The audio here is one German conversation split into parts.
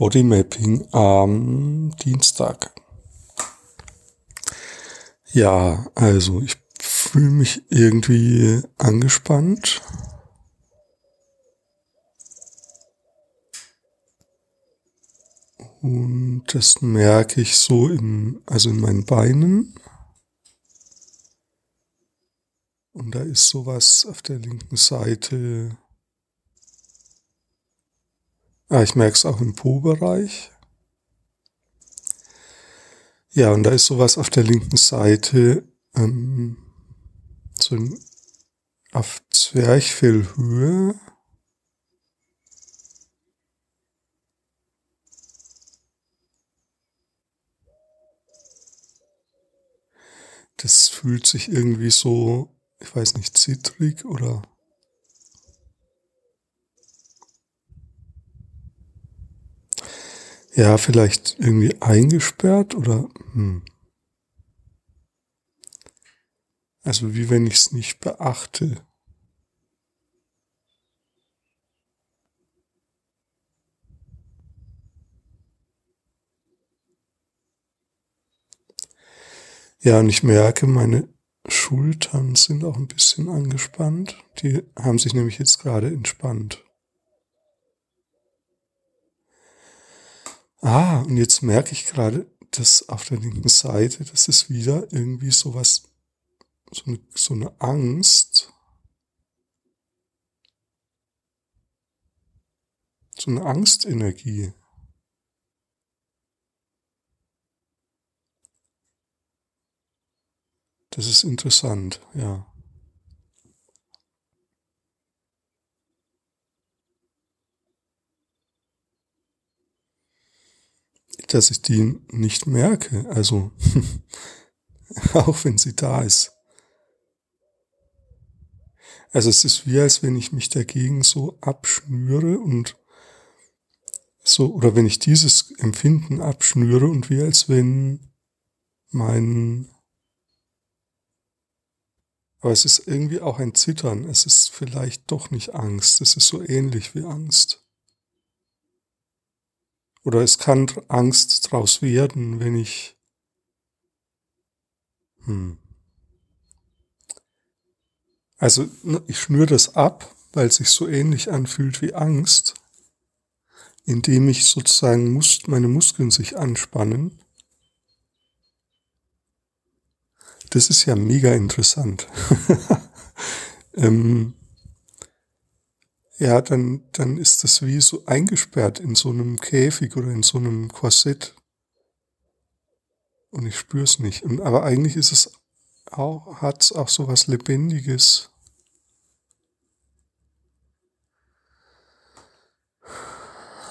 Bodymapping am Dienstag. Ja, also ich fühle mich irgendwie angespannt. Und das merke ich so im, also in meinen Beinen. Und da ist sowas auf der linken Seite Ah, ich merke es auch im Po-Bereich. Ja, und da ist sowas auf der linken Seite, ähm, so in, auf Zwerchfellhöhe. Das fühlt sich irgendwie so, ich weiß nicht, zittrig oder Ja, vielleicht irgendwie eingesperrt oder hm. Also wie wenn ich es nicht beachte. Ja, und ich merke, meine Schultern sind auch ein bisschen angespannt. Die haben sich nämlich jetzt gerade entspannt. Ah, und jetzt merke ich gerade, dass auf der linken Seite, das ist wieder irgendwie sowas, so eine, so eine Angst, so eine Angstenergie. Das ist interessant, ja. Dass ich die nicht merke. Also, auch wenn sie da ist. Also es ist wie, als wenn ich mich dagegen so abschnüre und so, oder wenn ich dieses Empfinden abschnüre und wie als wenn mein, aber es ist irgendwie auch ein Zittern. Es ist vielleicht doch nicht Angst. Es ist so ähnlich wie Angst. Oder es kann Angst draus werden, wenn ich hm. Also ne, ich schnür das ab, weil es sich so ähnlich anfühlt wie Angst, indem ich sozusagen mus meine Muskeln sich anspannen. Das ist ja mega interessant. ähm, ja, dann, dann ist das wie so eingesperrt in so einem Käfig oder in so einem Korsett. Und ich spüre es nicht. Und, aber eigentlich ist es auch, hat es auch so was Lebendiges.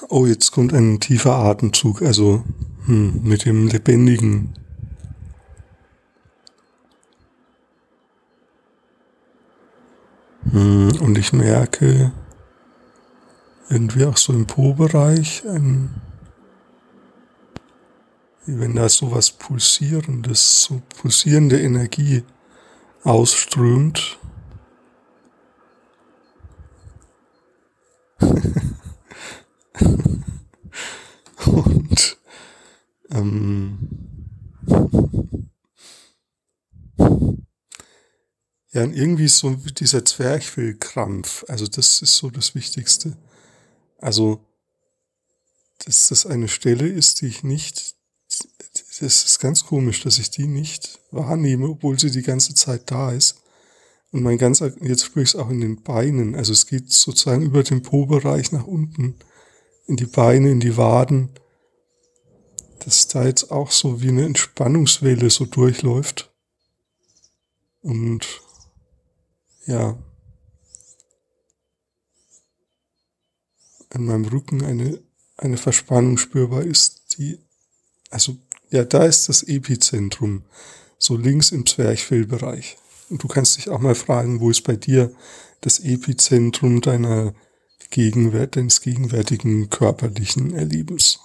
Oh, jetzt kommt ein tiefer Atemzug, also hm, mit dem Lebendigen. Hm, und ich merke, irgendwie auch so im Po-Bereich, ein, wenn da so was Pulsierendes, so pulsierende Energie ausströmt. Und ähm, ja, irgendwie so dieser Zwerchfellkrampf, also das ist so das Wichtigste. Also, dass das eine Stelle ist, die ich nicht, das ist ganz komisch, dass ich die nicht wahrnehme, obwohl sie die ganze Zeit da ist. Und mein ganzer, jetzt spüre ich es auch in den Beinen. Also es geht sozusagen über den Po-Bereich nach unten, in die Beine, in die Waden. Dass da jetzt auch so wie eine Entspannungswelle so durchläuft. Und ja, an meinem Rücken eine, eine Verspannung spürbar ist, die, also, ja, da ist das Epizentrum, so links im Zwerchfellbereich. Und du kannst dich auch mal fragen, wo ist bei dir das Epizentrum deiner Gegenwart, deines gegenwärtigen körperlichen Erlebens?